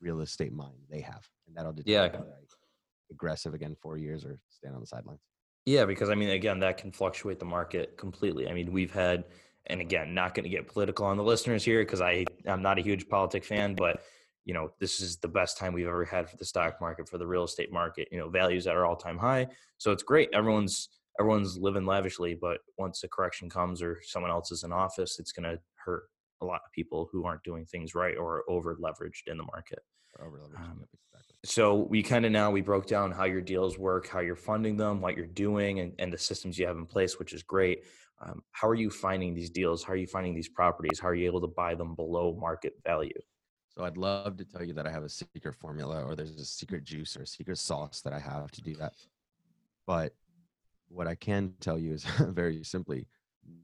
real estate mind they have, and that'll determine Yeah. whether I aggressive again four years or stand on the sidelines. Yeah, because I mean, again, that can fluctuate the market completely. I mean, we've had, and again, not going to get political on the listeners here because I I'm not a huge politic fan, but you know, this is the best time we've ever had for the stock market, for the real estate market. You know, values at our all time high, so it's great. Everyone's everyone's living lavishly, but once a correction comes or someone else is in office, it's going to hurt a lot of people who aren't doing things right or over leveraged in the market. Or over-leveraging, Um, yep, exactly. So we kind of now we broke down how your deals work, how you're funding them, what you're doing, and, and the systems you have in place, which is great. Um, how are you finding these deals? How are you finding these properties? How are you able to buy them below market value? So I'd love to tell you that I have a secret formula or there's a secret juice or a secret sauce that I have to do that. But what I can tell you is very simply,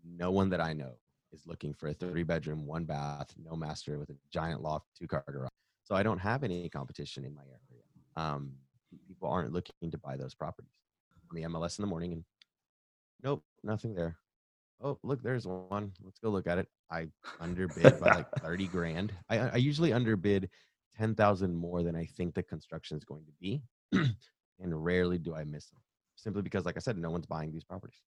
no one that I know is looking for a three bedroom, one bath, no master with a giant loft, two car garage. So I don't have any competition in my area. Um, people aren't looking to buy those properties. On the MLS in the morning and nope, nothing there. Oh, look, there's one. Let's go look at it. I underbid by like 30 grand. I, I usually underbid 10,000 more than I think the construction is going to be. and rarely do I miss them simply because, like I said, no one's buying these properties.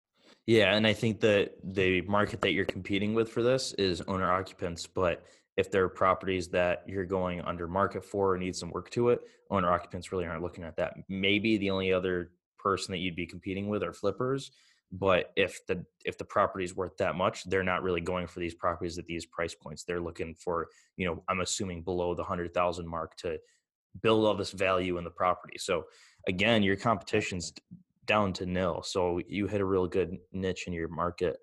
Yeah, and I think that the market that you're competing with for this is owner occupants. But if there are properties that you're going under market for or need some work to it, owner occupants really aren't looking at that. Maybe the only other person that you'd be competing with are flippers. But if the if the property is worth that much, they're not really going for these properties at these price points. They're looking for, you know, I'm assuming below the hundred thousand mark to build all this value in the property. So again, your competition's down to nil. So you hit a real good niche in your market,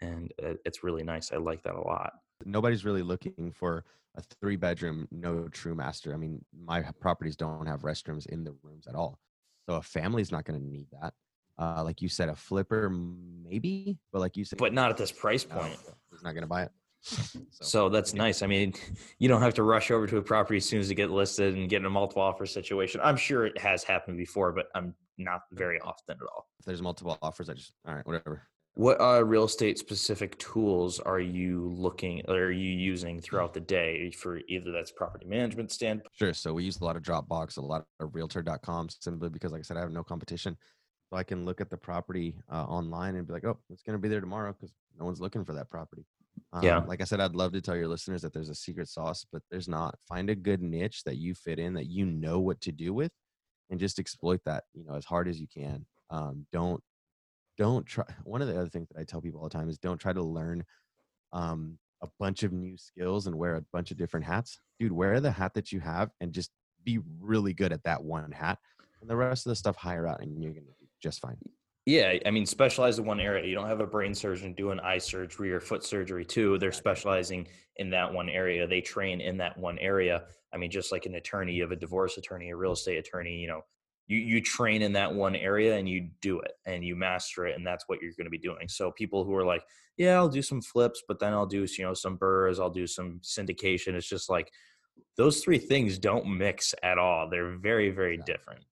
and uh, it's really nice. I like that a lot. Nobody's really looking for a three bedroom, no true master. I mean, my properties don't have restrooms in the rooms at all. So a family's not going to need that. Uh, like you said, a flipper maybe, but like you said, But not at this price no, point. he's not going to buy it. So that's nice. I mean, you don't have to rush over to a property as soon as it get listed and get in a multiple offer situation. I'm sure it has happened before, but I'm not very often at all. if there's multiple offers, I just all right, whatever. What uh, real estate specific tools are you looking or are you using throughout the day for either that's property management standpoint? Sure. So we use a lot of Dropbox, a lot of Realtor.com, simply because, like I said, I have no competition. So I can look at the property uh, online and be like, oh, it's going to be there tomorrow because no one's looking for that property. Um, Yeah. Like I said, I'd love to tell your listeners that there's a secret sauce, but there's not. Find a good niche that you fit in, that you know what to do with, and just exploit that. You know, as hard as you can. Um, don't don't try. One of the other things that I tell people all the time is don't try to learn um, a bunch of new skills and wear a bunch of different hats. Dude, wear the hat that you have and just be really good at that one hat. And the rest of the stuff hire out and you're going to do just fine. Yeah, I mean, specialize in one area. You don't have a brain surgeon doing eye surgery or foot surgery too. They're specializing in that one area. They train in that one area. I mean, just like an attorney, of a divorce attorney, a real estate attorney. You know, you you train in that one area and you do it and you master it, and that's what you're going to be doing. So people who are like, yeah, I'll do some flips, but then I'll do you know some BRRRRs, I'll do some syndication. It's just like those three things don't mix at all. They're very very Exactly. different.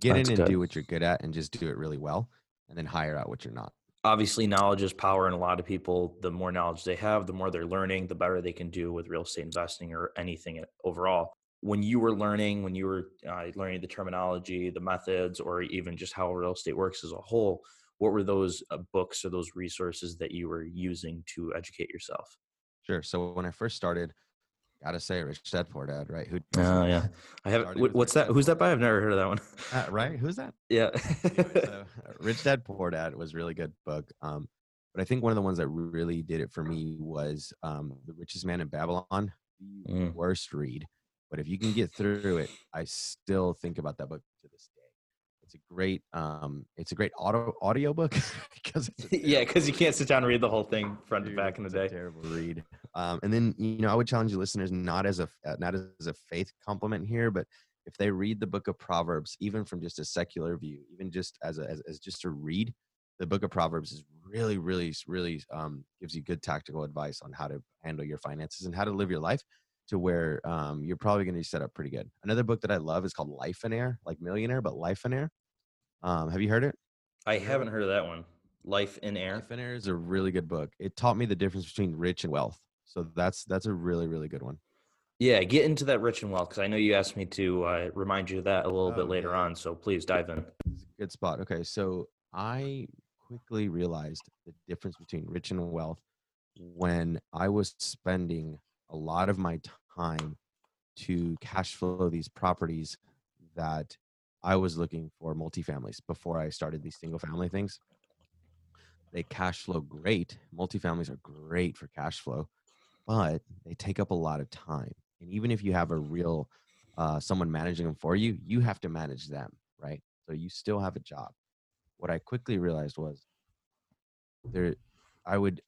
Get That's in and good. do what you're good at and just do it really well and then hire out what you're not. obviously knowledge is power and a lot of people the more knowledge they have the more they're learning the better they can do with real estate investing or anything eh, overall when you were learning when you were uh, learning the terminology the methods or even just how real estate works as a whole what were those uh, books or those resources that you were using to educate yourself Sure. So when I first started, gotta say Rich Dad Poor Dad, right? Who? oh yeah i have Started what's that who's that by i've never heard of that one Uh, right? Who's that? yeah so, uh, Rich Dad Poor Dad was a really good book. Um, but I think one of the ones that really did it for me was um, The Richest Man in Babylon. The Mm. worst read, but if you can get through it, I still think about that book to this day. It's a great, um, it's a great auto audio book because yeah because you can't sit down and read the whole thing front to back in the day terrible read. Um, and then you know, I would challenge you listeners not as a uh, not as a faith compliment here, but if they read the book of Proverbs, even from just a secular view, even just as a, as, as just to read, the book of Proverbs is really, really, really um, gives you good tactical advice on how to handle your finances and how to live your life to where um, you're probably going to be set up pretty good. Another book that I love is called Lifeonaire, like Millionaire, but Lifeonaire. Um, have you heard it? I haven't heard of that one. Lifeonaire. Life in Air is a really good book. It taught me the difference between rich and wealth. So that's that's a really really good one. Yeah, get into that rich and wealth because I know you asked me to uh, remind you of that a little Oh, bit later yeah. on. So please dive in. Good spot. Okay, so I quickly realized the difference between rich and wealth when I was spending a lot of my time to cash flow these properties that I was looking for multifamilies before I started these single family things. They cash flow great. Multifamilies are great for cash flow, but they take up a lot of time. And even if you have a real uh, someone managing them for you, you have to manage them, right? So you still have a job. What I quickly realized was there, I would,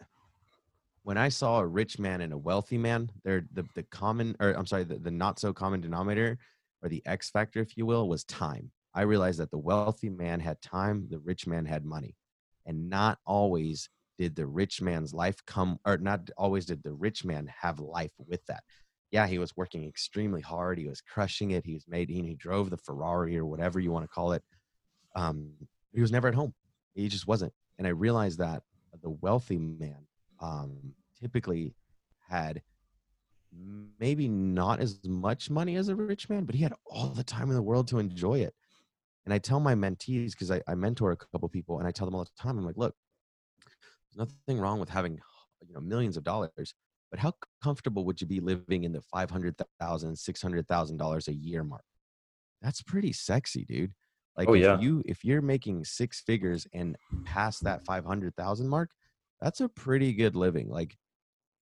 when I saw a rich man and a wealthy man, there the the common, or I'm sorry, the, the not so common denominator, or the X factor, if you will, was time. I realized that the wealthy man had time, the rich man had money, and not always did the rich man's life come, or not always did the rich man have life with that yeah, he was working extremely hard. He was crushing it. He was made, he, he drove the Ferrari or whatever you want to call it. Um, he was never at home. He just wasn't. And I realized that the wealthy man um, typically had maybe not as much money as a rich man, but he had all the time in the world to enjoy it. And I tell my mentees, because I, I mentor a couple people and I tell them all the time, I'm like, look, there's nothing wrong with having you know millions of dollars but how comfortable would you be living in the $500,000, $600,000 a year mark? That's pretty sexy, dude. Like Oh, if yeah. you if you're making six figures and past that 500,000 mark, that's a pretty good living. Like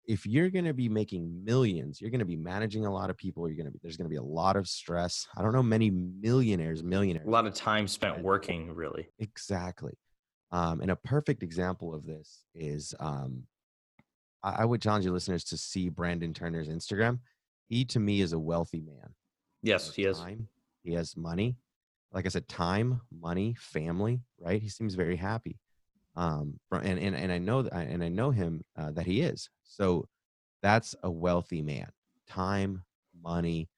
if you're going to be making millions, you're going to be managing a lot of people, you're going to be there's going to be a lot of stress. I don't know many millionaires, millionaires. A lot of time spent working, really. Exactly. Um, and a perfect example of this is um, I, I would challenge your listeners to see Brandon Turner's Instagram. He, to me, is a wealthy man. Yes, has he is. Time, he has money. Like I said, time, money, family. Right? He seems very happy. Um, and and and I know that, and I know him uh, that he is. So that's a wealthy man. Time, money,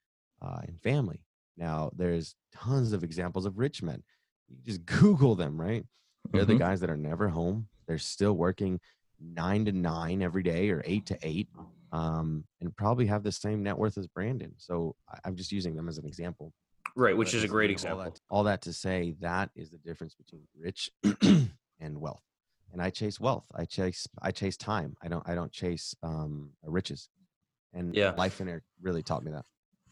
uh, and family. Now, there's tons of examples of rich men. You just Google them, right? They're the Mhm. guys that are never home. They're still working nine to nine every day or eight to eight, um, and probably have the same net worth as Brandon. So I'm just using them as an example. Right, which But is a great know, all example. that- All that to say, that is the difference between rich and wealth. And I chase wealth. I chase. I chase time. I don't. I don't chase um, riches. And Yeah. Lifeonaire really taught me that.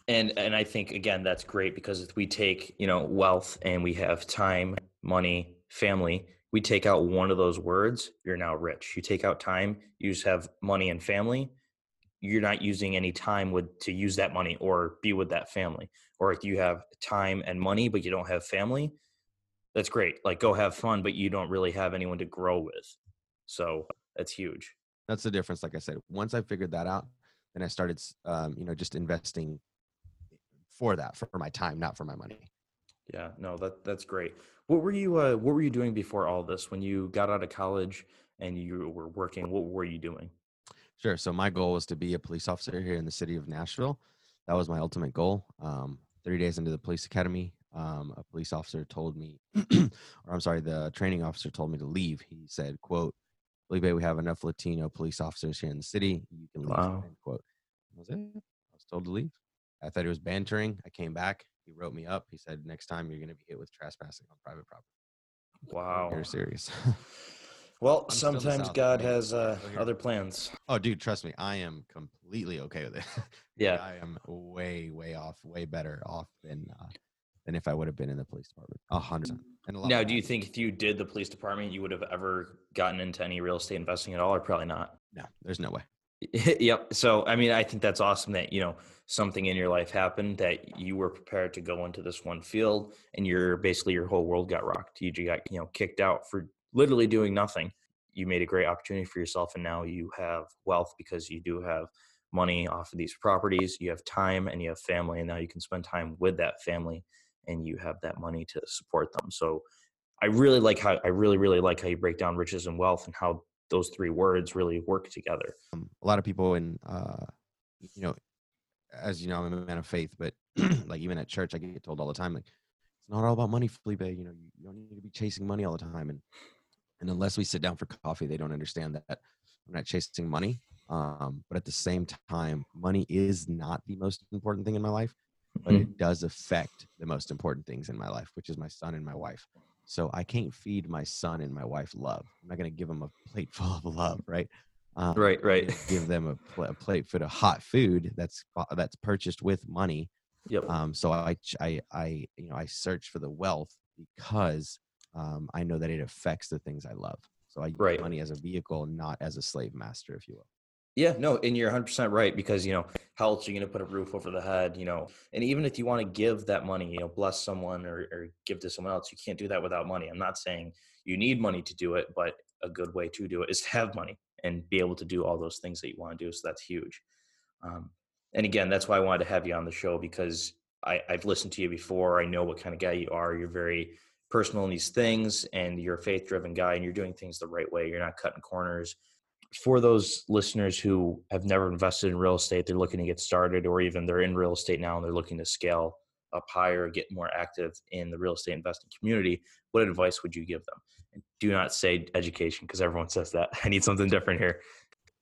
and and i think again that's great because if we take you know wealth and we have time money family we take out one of those words you're now rich you take out time you just have money and family you're not using any time with to use that money or be with that family or if you have time and money but you don't have family that's great like go have fun but you don't really have anyone to grow with so that's huge That's the difference. Like I said, once I figured that out, then I started, um, you know, just investing for that, for my time, not for my money. Yeah, no, that that's great. What were you uh, what were you doing before all this? When you got out of college and you were working, what were you doing? Sure. So my goal was to be a police officer here in the city of Nashville. That was my ultimate goal. Um, 30 days into the police academy, um, a police officer told me, or I'm sorry, the training officer told me to leave. He said, "quote Felipe, we have enough Latino police officers here in the city. You can leave." Wow. End quote. That was it. I was told to leave. I thought he was bantering. I came back. He wrote me up. He said, "Next time you're going to be hit with trespassing on private property." Wow. You're serious. Well, I'm still in the sometimes God I has uh, other plans. oh, dude, trust me. I am completely okay with it. Yeah. I am way, way off, way better off than uh, than if I would have been in the police department. A hundred percent. Mm. And a lot Now, do you think if you did the police department, you would have ever gotten into any real estate investing at all, or probably not? No, there's no way. yep. So, I mean, I think that's awesome that, you know, something in your life happened that you were prepared to go into this one field and you're basically your whole world got rocked. You got, you know, kicked out for literally doing nothing. You made a great opportunity for yourself and now you have wealth because you do have money off of these properties. You have time and you have family, and now you can spend time with that family and you have that money to support them. So I really like how I really, really like how you break down riches and wealth and how those three words really work together. Um, a lot of people in, uh, you know, as you know, I'm a man of faith, but like even at church, I get told all the time, like, it's not all about money, Felipe. You know, you, don't need to be chasing money all the time. And, and unless we sit down for coffee, they don't understand that I'm not chasing money. Um, but at the same time, money is not the most important thing in my life, but Mhm. it does affect the most important things in my life, which is my son and my wife. So I can't feed my son and my wife love. I'm not going to give them a plate full of love, right? Um, Right, right. Give them a, pl- a plate full of hot food that's bu- that's purchased with money. Yep. Um, so I, I, I, you know, I search for the wealth because um, I know that it affects the things I love. So I use Right. money as a vehicle, not as a slave master, if you will. Yeah, no, and you're 100% right because, you know, how else are you going to put a roof over the head, you know? And even if you want to give that money, you know, bless someone or, or give to someone else, you can't do that without money. I'm not saying you need money to do it, but a good way to do it is to have money and be able to do all those things that you want to do. So that's huge. Um, and again, that's why I wanted to have you on the show because I, I've listened to you before. I know what kind of guy you are. You're very personal in these things and you're a faith driven guy and you're doing things the right way. You're not cutting corners for those listeners who have never invested in real estate, they're looking to get started, or even they're in real estate now and they're looking to scale up higher, get more active in the real estate investing community, what advice would you give them? And do not say education because everyone says that. I need something different here.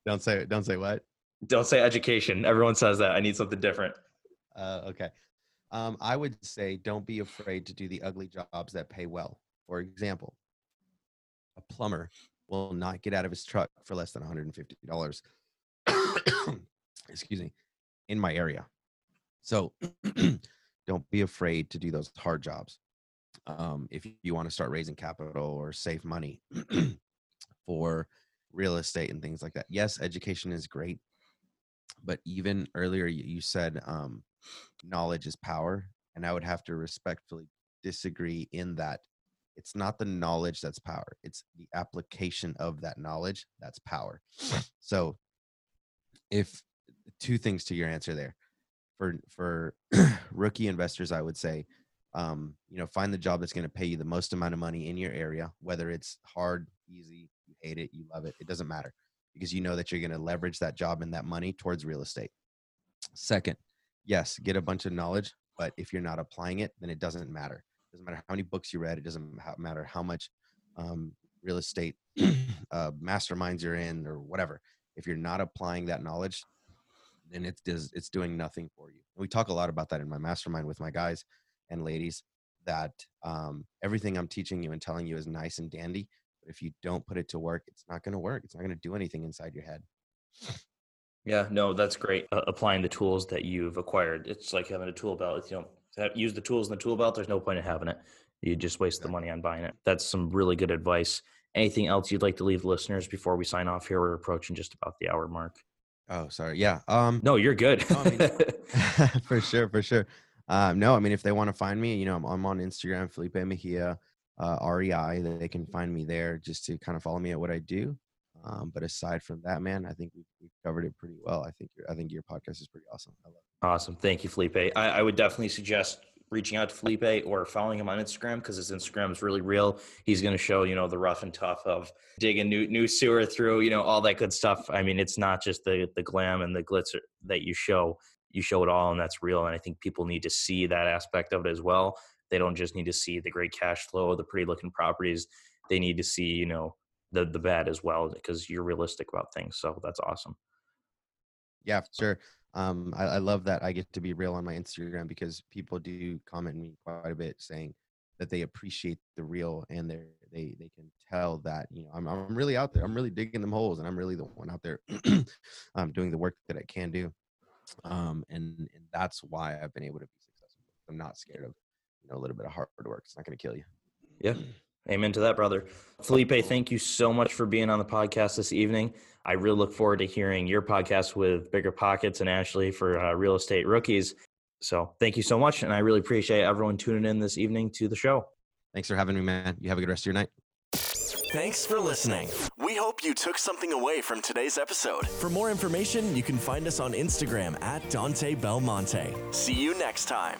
Don't say don't say what. Don't say education. Everyone says that. I need something different. Uh, okay. Um, I would say don't be afraid to do the ugly jobs that pay well. For example, a plumber will not get out of his truck for less than $150. Excuse me, in my area. So don't be afraid to do those hard jobs. Um, if you want to start raising capital or save money for real estate and things like that. Yes, education is great. But even earlier, you said um, knowledge is power. And I would have to respectfully disagree in that it's not the knowledge that's power, it's the application of that knowledge that's power. So, if two things to your answer there for for rookie investors, I would say, um, you know, find the job that's going to pay you the most amount of money in your area, whether it's hard, easy, you hate it, you love it, it doesn't matter because you know that you're going to leverage that job and that money towards real estate. Second, yes, get a bunch of knowledge, but if you're not applying it, then it doesn't matter. It doesn't matter how many books you read. It doesn't matter how much um, real estate uh, masterminds you're in or whatever. If you're not applying that knowledge, then it's does it's doing nothing for you. And we talk a lot about that in my mastermind with my guys and ladies. That um, everything I'm teaching you and telling you is nice and dandy, but if you don't put it to work, it's not going to work. It's not going to do anything inside your head. Yeah, no, that's great. Uh, applying the tools that you've acquired. It's like having a tool belt. You have, use the tools in the tool belt, there's no point in having it. You just waste the money on buying it. That's some really good advice. Anything else you'd like to leave listeners before we sign off here? We're approaching just about the hour mark. Oh, sorry. Yeah. Um, No, you're good. No, I mean- for sure, for sure. Um, no, I mean, if they want to find me, you know, I'm, I'm on Instagram, Felipe Mejia, uh, REI. They can find me there just to kind of follow me at what I do. Um, but aside from that, man, I think we've, we've covered it pretty well. I think your, I think your podcast is pretty awesome. Awesome. Thank you, Felipe. I, I would definitely suggest reaching out to Felipe or following him on Instagram because his Instagram is really real. He's going to show, you know, the rough and tough of digging new new sewer through, you know, all that good stuff. I mean, it's not just the the glam and the glitz that you show. You show it all and that's real. And I think people need to see that aspect of it as well. They don't just need to see the great cash flow, the pretty looking properties. They need to see, you know, the the bad as well because you're realistic about things. So that's awesome. Yeah, sure. Um, I, I love that I get to be real on my Instagram because people do comment me quite a bit saying that they appreciate the real and they they they can tell that you know I'm I'm really out there. I'm really digging them holes and I'm really the one out there um, doing the work that I can do. Um, and and that's why I've been able to be successful. I'm not scared of you know a little bit of hard work. It's not going to kill you. Yeah. Amen to that, brother. Felipe, thank you so much for being on the podcast this evening. I really look forward to hearing your podcast with BiggerPockets and Ashley for uh, real estate rookies. So thank you so much. And I really appreciate everyone tuning in this evening to the show. Thanks for having me, man. You have a good rest of your night. Thanks for listening. We hope you took something away from today's episode. For more information, you can find us on Instagram at Dante Belmonte. See you next time.